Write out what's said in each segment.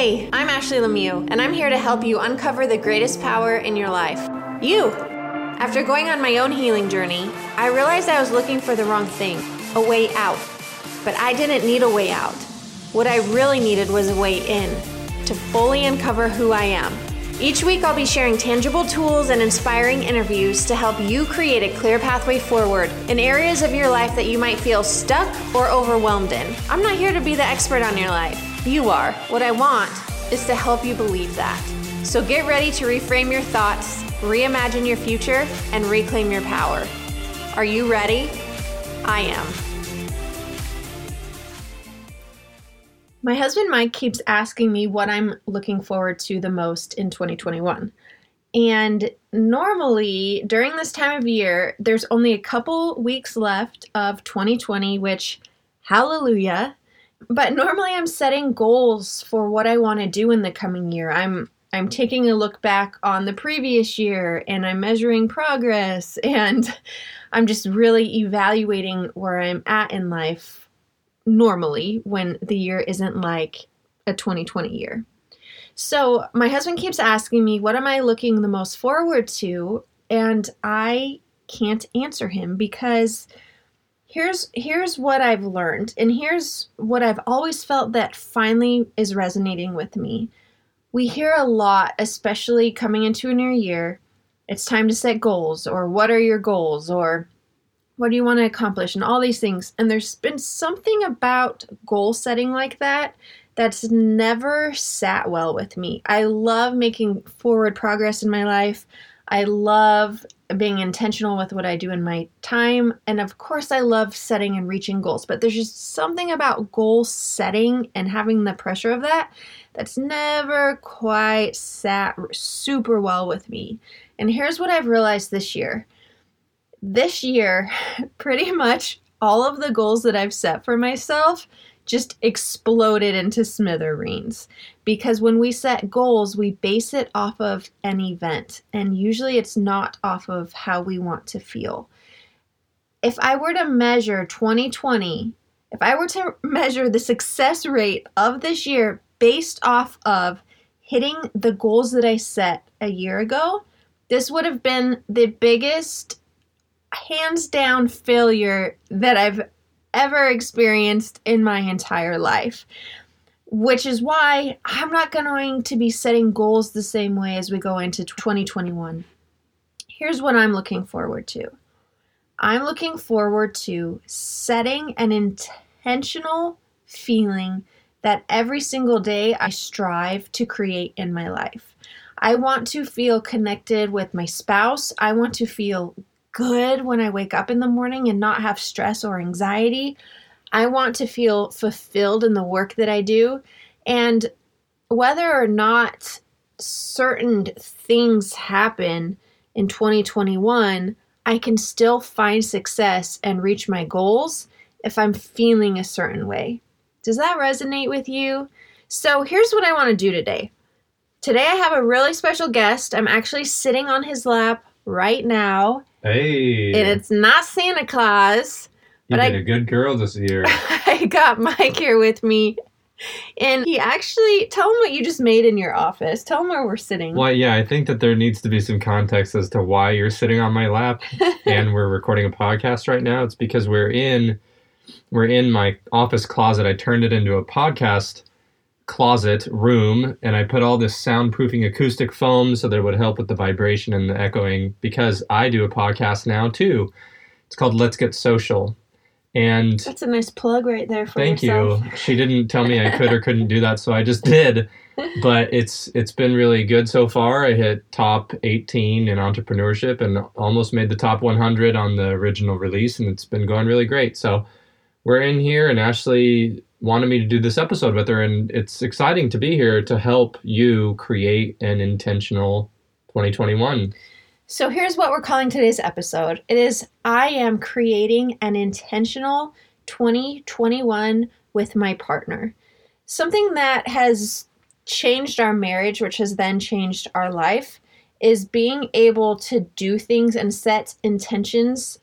Hey, I'm Ashley Lemieux, and I'm here to help you uncover the greatest power in your life you. After going on my own healing journey, I realized I was looking for the wrong thing a way out. But I didn't need a way out. What I really needed was a way in to fully uncover who I am. Each week, I'll be sharing tangible tools and inspiring interviews to help you create a clear pathway forward in areas of your life that you might feel stuck or overwhelmed in. I'm not here to be the expert on your life. You are. What I want is to help you believe that. So get ready to reframe your thoughts, reimagine your future, and reclaim your power. Are you ready? I am. My husband Mike keeps asking me what I'm looking forward to the most in 2021. And normally during this time of year, there's only a couple weeks left of 2020, which, hallelujah, but normally I'm setting goals for what I want to do in the coming year. I'm I'm taking a look back on the previous year and I'm measuring progress and I'm just really evaluating where I'm at in life normally when the year isn't like a 2020 year. So, my husband keeps asking me, What am I looking the most forward to? And I can't answer him because here's here's what I've learned and here's what I've always felt that finally is resonating with me. We hear a lot, especially coming into a new year, it's time to set goals or what are your goals or what do you want to accomplish and all these things. And there's been something about goal setting like that that's never sat well with me. I love making forward progress in my life. I love being intentional with what I do in my time. And of course, I love setting and reaching goals, but there's just something about goal setting and having the pressure of that that's never quite sat super well with me. And here's what I've realized this year this year, pretty much all of the goals that I've set for myself just exploded into smithereens. Because when we set goals, we base it off of an event, and usually it's not off of how we want to feel. If I were to measure 2020, if I were to measure the success rate of this year based off of hitting the goals that I set a year ago, this would have been the biggest, hands down failure that I've ever experienced in my entire life. Which is why I'm not going to be setting goals the same way as we go into 2021. Here's what I'm looking forward to I'm looking forward to setting an intentional feeling that every single day I strive to create in my life. I want to feel connected with my spouse. I want to feel good when I wake up in the morning and not have stress or anxiety. I want to feel fulfilled in the work that I do. And whether or not certain things happen in 2021, I can still find success and reach my goals if I'm feeling a certain way. Does that resonate with you? So here's what I want to do today. Today I have a really special guest. I'm actually sitting on his lap right now. Hey. And it's not Santa Claus. You but did I- a good girl this year. I got Mike here with me. And he actually, tell him what you just made in your office. Tell him where we're sitting. well, yeah, I think that there needs to be some context as to why you're sitting on my lap and we're recording a podcast right now. It's because we're in we're in my office closet. I turned it into a podcast closet room and I put all this soundproofing acoustic foam so that it would help with the vibration and the echoing because I do a podcast now too. It's called Let's Get Social. And That's a nice plug right there for Thank yourself. you. She didn't tell me I could or couldn't do that, so I just did. But it's it's been really good so far. I hit top 18 in entrepreneurship and almost made the top 100 on the original release, and it's been going really great. So we're in here, and Ashley wanted me to do this episode with her, and it's exciting to be here to help you create an intentional 2021. So here's what we're calling today's episode. It is I am creating an intentional 2021 with my partner. Something that has changed our marriage, which has then changed our life, is being able to do things and set intentions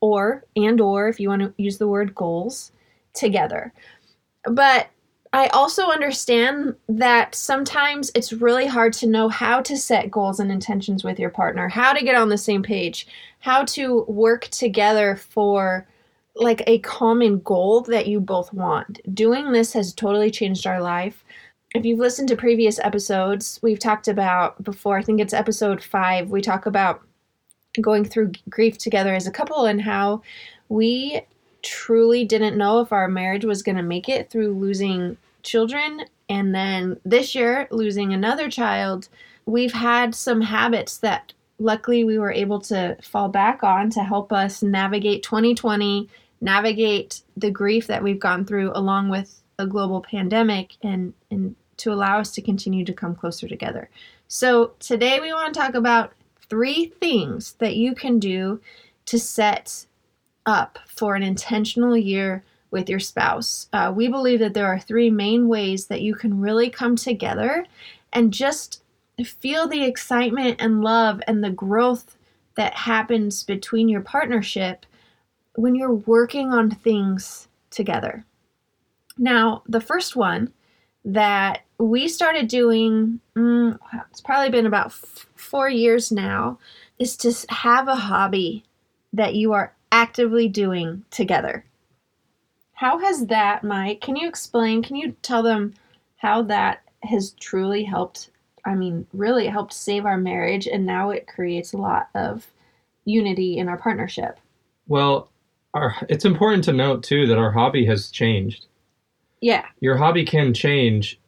or and or if you want to use the word goals together. But I also understand that sometimes it's really hard to know how to set goals and intentions with your partner, how to get on the same page, how to work together for like a common goal that you both want. Doing this has totally changed our life. If you've listened to previous episodes, we've talked about before, I think it's episode five, we talk about going through grief together as a couple and how we truly didn't know if our marriage was going to make it through losing children and then this year losing another child. We've had some habits that luckily we were able to fall back on to help us navigate 2020, navigate the grief that we've gone through along with a global pandemic and and to allow us to continue to come closer together. So, today we want to talk about three things that you can do to set up for an intentional year with your spouse. Uh, we believe that there are three main ways that you can really come together and just feel the excitement and love and the growth that happens between your partnership when you're working on things together. Now, the first one that we started doing, mm, it's probably been about f- four years now, is to have a hobby that you are actively doing together. How has that, Mike? Can you explain? Can you tell them how that has truly helped? I mean, really helped save our marriage, and now it creates a lot of unity in our partnership. Well, our, it's important to note too that our hobby has changed. Yeah. Your hobby can change.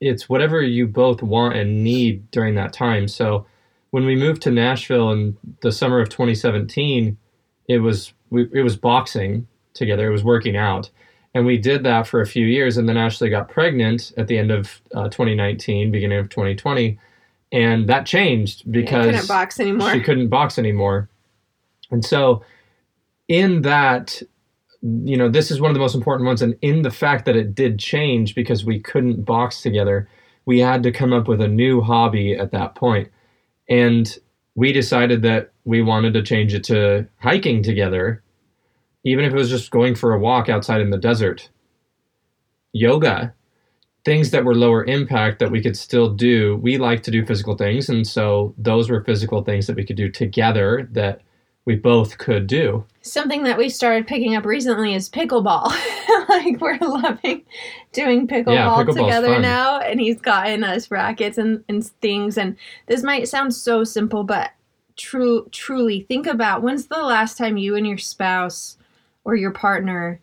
It's whatever you both want and need during that time. So, when we moved to Nashville in the summer of 2017, it was we, it was boxing together. It was working out, and we did that for a few years, and then Ashley got pregnant at the end of uh, 2019, beginning of 2020, and that changed because yeah, couldn't box anymore. She couldn't box anymore, and so in that you know this is one of the most important ones and in the fact that it did change because we couldn't box together we had to come up with a new hobby at that point and we decided that we wanted to change it to hiking together, even if it was just going for a walk outside in the desert. Yoga, things that were lower impact that we could still do. We like to do physical things, and so those were physical things that we could do together that we both could do. Something that we started picking up recently is pickleball. like we're loving doing pickleball yeah, together now, and he's gotten us rackets and, and things. And this might sound so simple, but true, truly think about when's the last time you and your spouse or your partner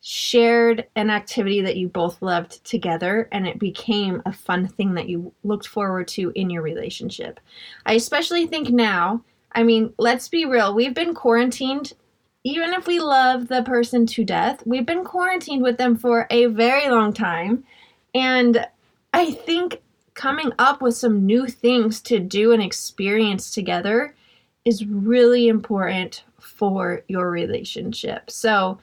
shared an activity that you both loved together and it became a fun thing that you looked forward to in your relationship. I especially think now I mean, let's be real. We've been quarantined, even if we love the person to death, we've been quarantined with them for a very long time. And I think coming up with some new things to do and experience together is really important for your relationship. So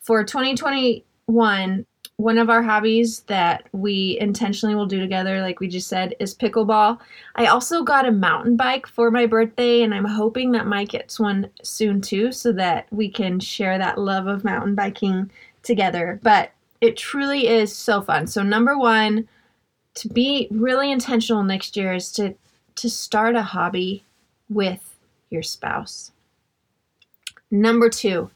for 2021, one of our hobbies that we intentionally will do together, like we just said, is pickleball. I also got a mountain bike for my birthday, and I'm hoping that Mike gets one soon too, so that we can share that love of mountain biking together. But it truly is so fun. So, number one, to be really intentional next year is to to start a hobby with your spouse. Number two,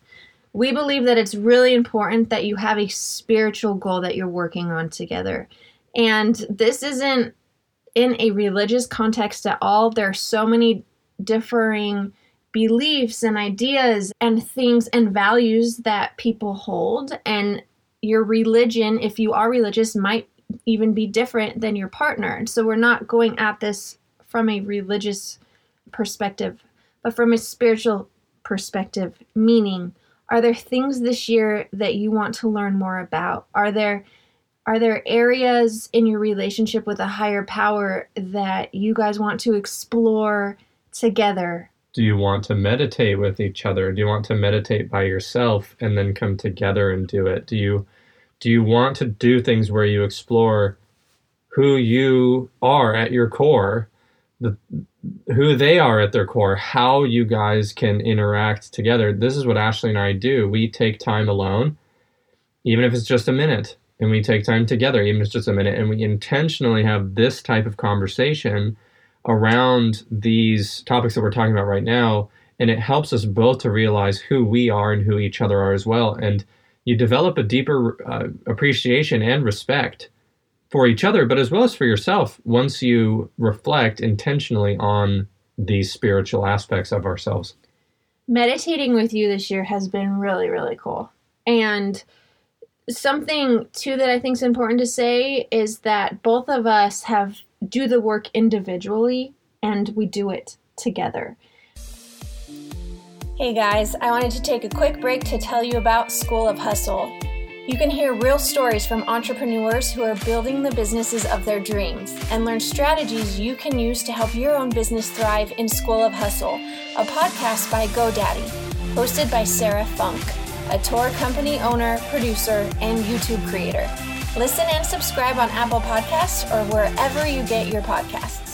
we believe that it's really important that you have a spiritual goal that you're working on together. And this isn't in a religious context at all. There are so many differing beliefs and ideas and things and values that people hold. And your religion, if you are religious, might even be different than your partner. And so we're not going at this from a religious perspective, but from a spiritual perspective, meaning are there things this year that you want to learn more about? Are there are there areas in your relationship with a higher power that you guys want to explore together? Do you want to meditate with each other? Do you want to meditate by yourself and then come together and do it? Do you do you want to do things where you explore who you are at your core, the who they are at their core, how you guys can interact together. This is what Ashley and I do. We take time alone, even if it's just a minute, and we take time together, even if it's just a minute, and we intentionally have this type of conversation around these topics that we're talking about right now. And it helps us both to realize who we are and who each other are as well. And you develop a deeper uh, appreciation and respect for each other, but as well as for yourself once you reflect intentionally on these spiritual aspects of ourselves. Meditating with you this year has been really, really cool. And something too that I think is important to say is that both of us have do the work individually and we do it together. Hey guys, I wanted to take a quick break to tell you about School of Hustle. You can hear real stories from entrepreneurs who are building the businesses of their dreams and learn strategies you can use to help your own business thrive in School of Hustle, a podcast by GoDaddy, hosted by Sarah Funk, a tour company owner, producer, and YouTube creator. Listen and subscribe on Apple Podcasts or wherever you get your podcasts.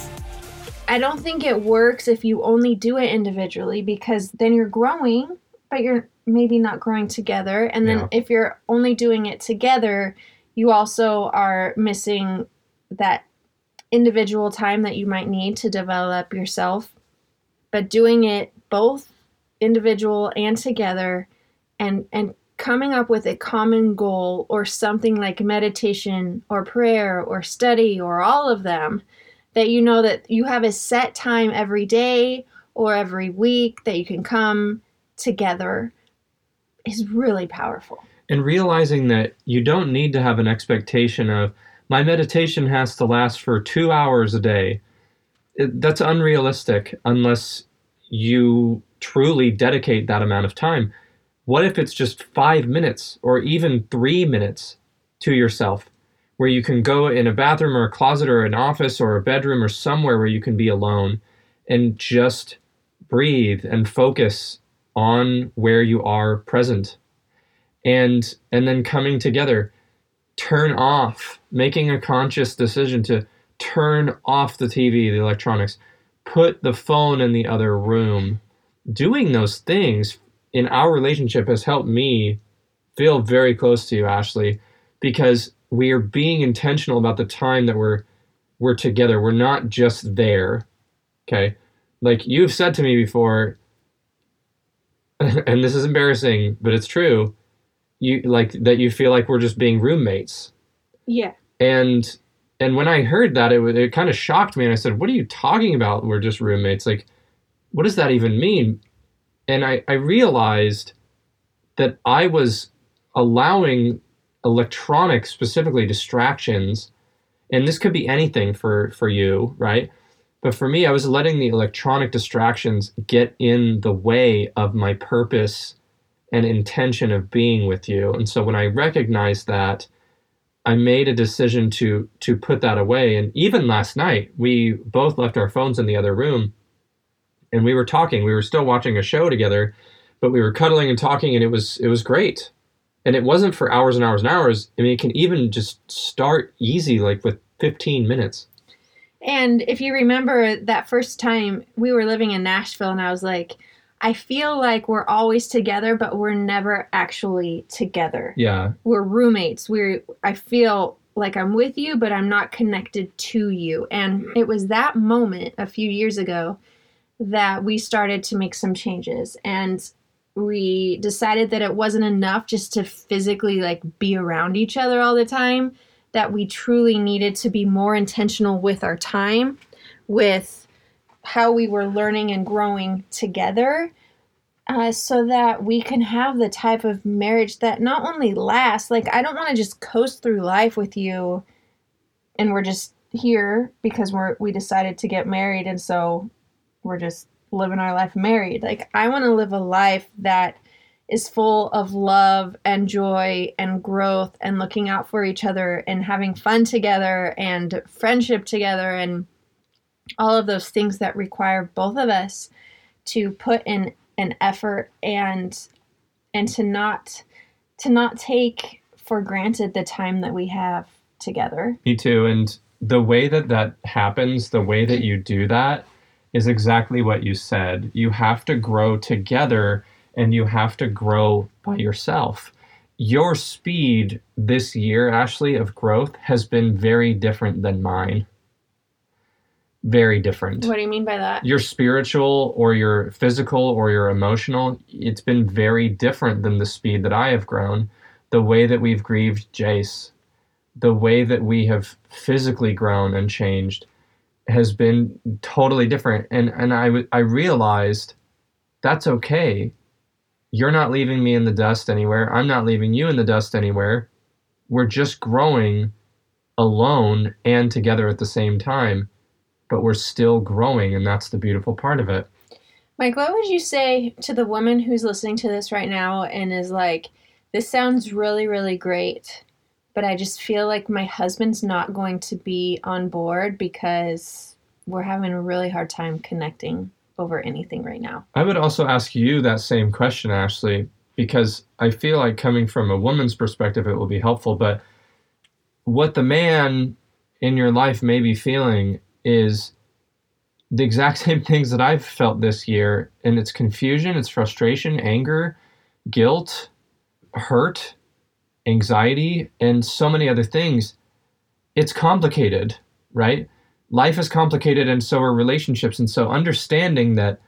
I don't think it works if you only do it individually because then you're growing, but you're maybe not growing together. And then Yeah. if you're only doing it together, you also are missing that individual time that you might need to develop yourself. But doing it both individual and together and and coming up with a common goal or something like meditation or prayer or study or all of them that you know that you have a set time every day or every week that you can come together is really powerful. and realizing that you don't need to have an expectation of my meditation has to last for two hours a day it, that's unrealistic unless you truly dedicate that amount of time what if it's just five minutes or even three minutes to yourself where you can go in a bathroom or a closet or an office or a bedroom or somewhere where you can be alone and just breathe and focus on where you are present. And and then coming together turn off making a conscious decision to turn off the tv the electronics put the phone in the other room. Doing those things in our relationship has helped me feel very close to you ashley because we are being intentional about the time that we're we're together. We're not just there okay? Like you've said to me before and this is embarrassing but it's true you like that you feel like we're just being roommates. Yeah. and and when i heard that it wa- it kind of shocked me and i said what are you talking about? We're just roommates. Like what does that even mean? And i i realized that i was allowing electronic specifically distractions and this could be anything for for you right? But for me i was letting the electronic distractions get in the way of my purpose and intention of being with you. And so when i recognized that i made a decision to to put that away. And even last night we both left our phones in the other room and we were talking. We were still watching a show together but we were cuddling and talking and it was it was great and it wasn't for hours and hours and hours i mean it can even just start easy like with 15 minutes And if you remember that first time we were living in Nashville, and I was like, I feel like we're always together, but we're never actually together. yeah We're roommates. We're, I feel like I'm with you, but I'm not connected to you. And it was that moment a few years ago that we started to make some changes. And we decided that it wasn't enough just to physically like be around each other all the time that we truly needed to be more intentional with our time with how we were learning and growing together uh, so that we can have the type of marriage that not only lasts like i don't want to just coast through life with you and we're just here because we're we decided to get married and so we're just living our life married like i want to live a life that is full of love and joy and growth and looking out for each other and having fun together and friendship together and all of those things that require both of us to put in an effort and and to not to not take for granted the time that we have together. Me too. And the way that that happens, the way that you do that is exactly what you said. You have to grow together and you have to grow by yourself. your speed this year, Ashley, of growth has been very different than mine. Very different. What do you mean by that? Your spiritual or your physical or your emotional, it's been very different than the speed that I have grown. The way that we've grieved Jace, the way that we have physically grown and changed has been totally different. And and I I realized that's okay. You're not leaving me in the dust anywhere. I'm not leaving you in the dust anywhere. We're just growing alone and together at the same time, but we're still growing, and that's the beautiful part of it. Mike, what would you say to the woman who's listening to this right now and is like, this sounds really, really great, but I just feel like my husband's not going to be on board because we're having a really hard time connecting over anything right now? I would also ask you that same question, Ashley, because I feel like coming from a woman's perspective, it will be helpful. But what the man in your life may be feeling is the exact same things that I've felt this year, and it's confusion, it's frustration, anger, guilt, hurt, anxiety, and so many other things. It's complicated, right? Life is complicated, and so are relationships. And so, understanding that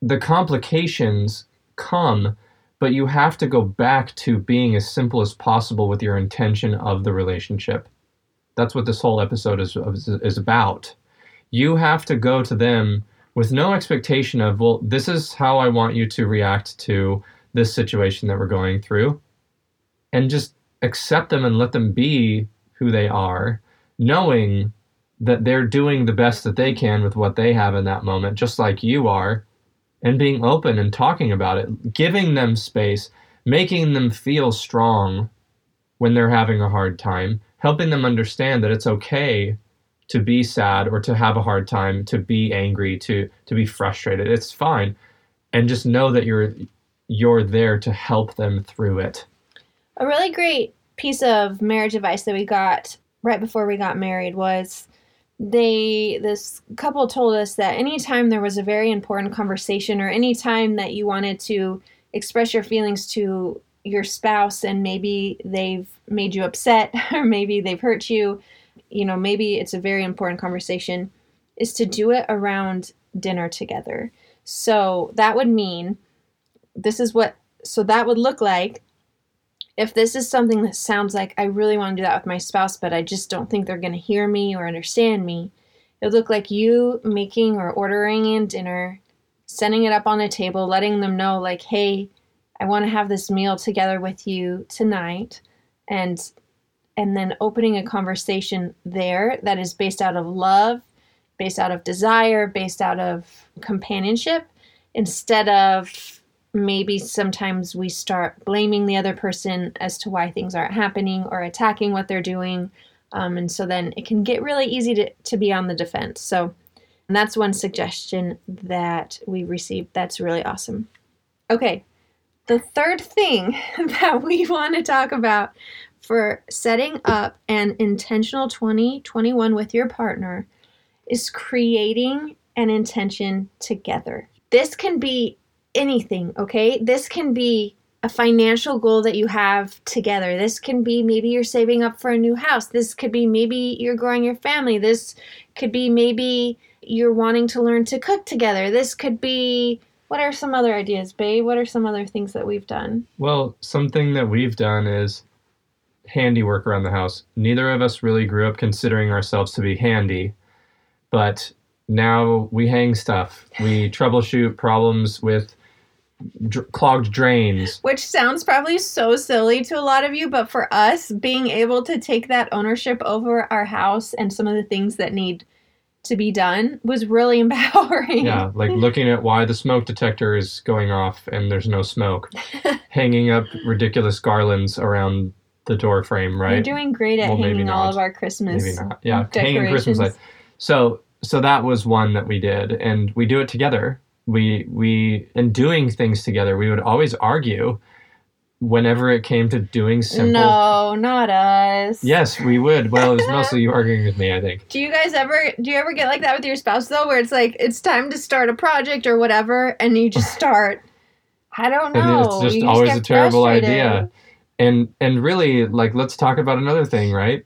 the complications come, but you have to go back to being as simple as possible with your intention of the relationship. That's what this whole episode is, is about. You have to go to them with no expectation of, well, this is how I want you to react to this situation that we're going through, and just accept them and let them be who they are, knowing that they're doing the best that they can with what they have in that moment, just like you are, and being open and talking about it, giving them space, making them feel strong when they're having a hard time, helping them understand that it's okay to be sad or to have a hard time, to be angry, to to be frustrated. It's fine. And just know that you're you're there to help them through it. A really great piece of marriage advice that we got right before we got married was they this couple told us that anytime there was a very important conversation or anytime that you wanted to express your feelings to your spouse and maybe they've made you upset or maybe they've hurt you you know maybe it's a very important conversation is to do it around dinner together. So that would mean this is what so that would look like if this is something that sounds like I really want to do that with my spouse, but I just don't think they're going to hear me or understand me, it would look like you making or ordering in dinner, setting it up on a table, letting them know, like, hey, I want to have this meal together with you tonight, and and then opening a conversation there that is based out of love, based out of desire, based out of companionship, instead of maybe sometimes we start blaming the other person as to why things aren't happening or attacking what they're doing. Um, and so then it can get really easy to, to be on the defense. So that's one suggestion that we received. That's really awesome. Okay, the third thing that we want to talk about for setting up an intentional 2021 with your partner is creating an intention together. This can be anything, okay? This can be a financial goal that you have together. This can be maybe you're saving up for a new house. This could be maybe you're growing your family. This could be maybe you're wanting to learn to cook together. This could be what are some other ideas, babe? What are some other things that we've done? Well, something that we've done is handiwork around the house. Neither of us really grew up considering ourselves to be handy, but now we hang stuff. We troubleshoot problems with dr- clogged drains. Which sounds probably so silly to a lot of you, but for us, being able to take that ownership over our house and some of the things that need to be done was really empowering. Yeah, like looking at why the smoke detector is going off and there's no smoke. Hanging up ridiculous garlands around the door frame, right? You're doing great at Well, hanging all of our Christmas. Maybe not. Yeah, hanging Christmas lights. So so that was one that we did, and we do it together. We we in doing things together, we would always argue whenever it came to doing simple. No, not us. Yes, we would. Well, it was mostly you arguing with me, I think. Do you guys ever do you ever get like that with your spouse though, where it's like it's time to start a project or whatever, and you just start? I don't And know. it's just you always get a terrible frustrated. idea. and and really like let's talk about another thing right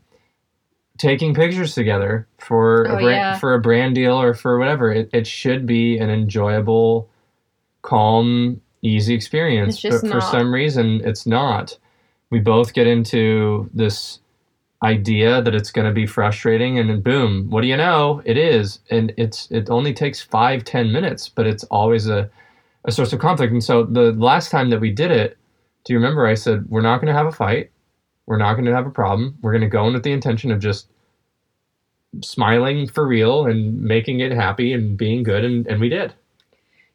taking pictures together for Oh, a brand, yeah. for a brand deal or for whatever. It, it should be an enjoyable calm easy experience. But for some reason it's not. We both get into this idea that it's going to be frustrating and then boom what do you know? It is. And it's it only takes five ten minutes but it's always a, a source of conflict. And so the last time that we did it do you remember i said we're not going to have a fight we're not going to have a problem we're going to go in with the intention of just smiling for real and making it happy and being good and, and we did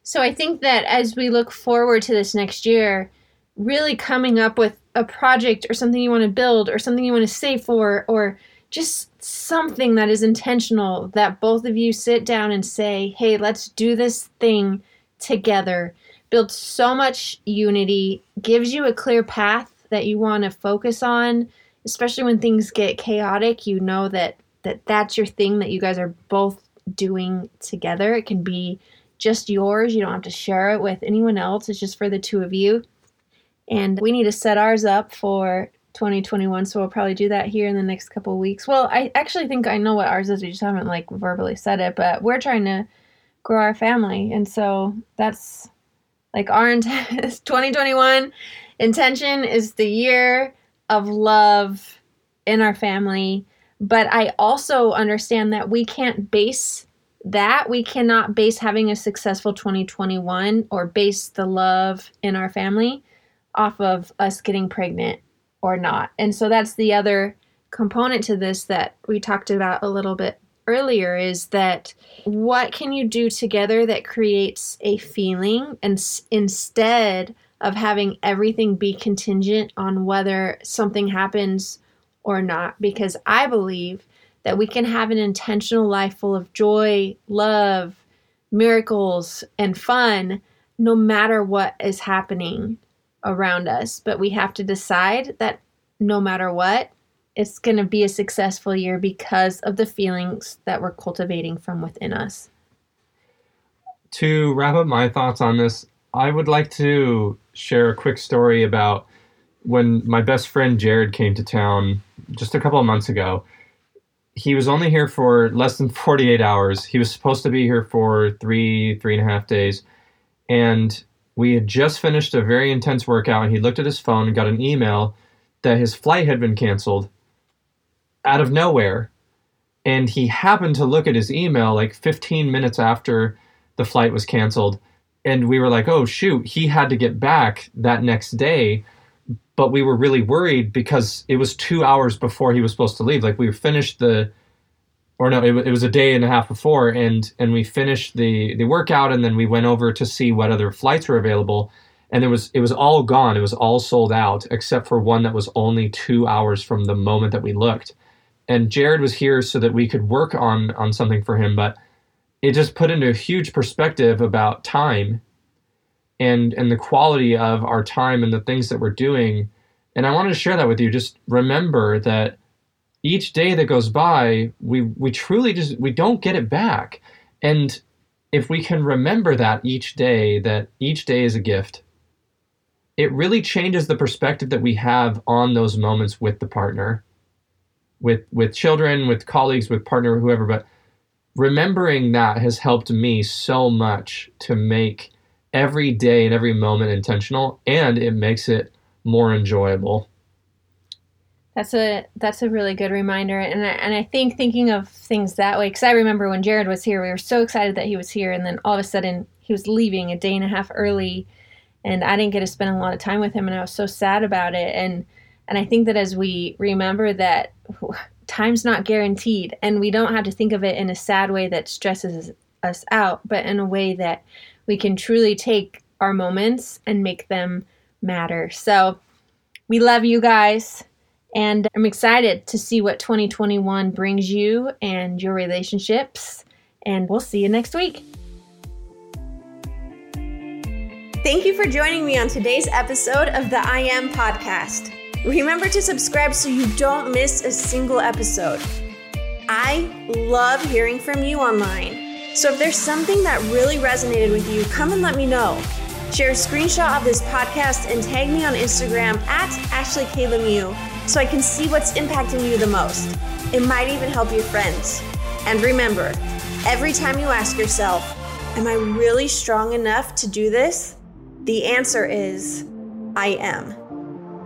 So I think that as we look forward to this next year, really coming up with a project or something you want to build or something you want to save for or just something that is intentional that both of you sit down and say, "Hey, let's do this thing together." Builds so much unity, gives you a clear path that you want to focus on, especially when things get chaotic, you know that that that's your thing that you guys are both doing together. It can be just yours. You don't have to share it with anyone else. It's just for the two of you. And we need to set ours up for 2021. So we'll probably do that here in the next couple weeks. Well, I actually think I know what ours is. We just haven't like verbally said it, but we're trying to grow our family. And so that's like our intent 2021 intention is the year of love in our family. But I also understand that we can't base that we cannot base having a successful 2021 or base the love in our family off of us getting pregnant or not. And so that's the other component to this that we talked about a little bit earlier is that what can you do together that creates a feeling and s- instead of having everything be contingent on whether something happens or not because I believe that we can have an intentional life full of joy, love, miracles, and fun no matter what is happening around us. But we have to decide that no matter what, it's going to be a successful year because of the feelings that we're cultivating from within us. to wrap up my thoughts on this, I would like to share a quick story about when my best friend Jared came to town just a couple of months ago. He was only here for less than 48 hours. He was supposed to be here for three, three and a half days. And we had just finished a very intense workout. And he looked at his phone and got an email that his flight had been canceled out of nowhere. And he happened to look at his email like 15 minutes after the flight was canceled and we were like oh shoot he had to get back that next day. But we were really worried because it was two hours before he was supposed to leave. Like we finished the or no it, it was a day and a half before and and we finished the the workout and then we went over to see what other flights were available. And it was it was all gone. It was all sold out except for one that was only two hours from the moment that we looked. And jared was here so that we could work on on something for him but it just put into a huge perspective about time and and the quality of our time and the things that we're doing. And i wanted to share that with you. Just remember that each day that goes by we we truly just we don't get it back. And if we can remember that each day that each day is a gift it really changes the perspective that we have on those moments with the partner with with children with colleagues with partner whoever. But remembering that has helped me so much to make every day and every moment intentional and it makes it more enjoyable. That's a that's a really good reminder, and I, and I think thinking of things that way because I remember when Jared was here, we were so excited that he was here, and then all of a sudden he was leaving a day and a half early, and I didn't get to spend a lot of time with him, and I was so sad about it, and and I think that as we remember that time's not guaranteed, and we don't have to think of it in a sad way that stresses us out, but in a way that we can truly take our moments and make them matter. So we love you guys. And I'm excited to see what 2021 brings you and your relationships. And we'll see you next week. Thank you for joining me on today's episode of the I Am Podcast. Remember to subscribe so you don't miss a single episode. I love hearing from you online. So if there's something that really resonated with you, come and let me know. Share a screenshot of this podcast and tag me on Instagram at Ashley K. Lemieux so I can see what's impacting you the most. It might even help your friends. And remember, every time you ask yourself, Am I really strong enough to do this? The answer is I am.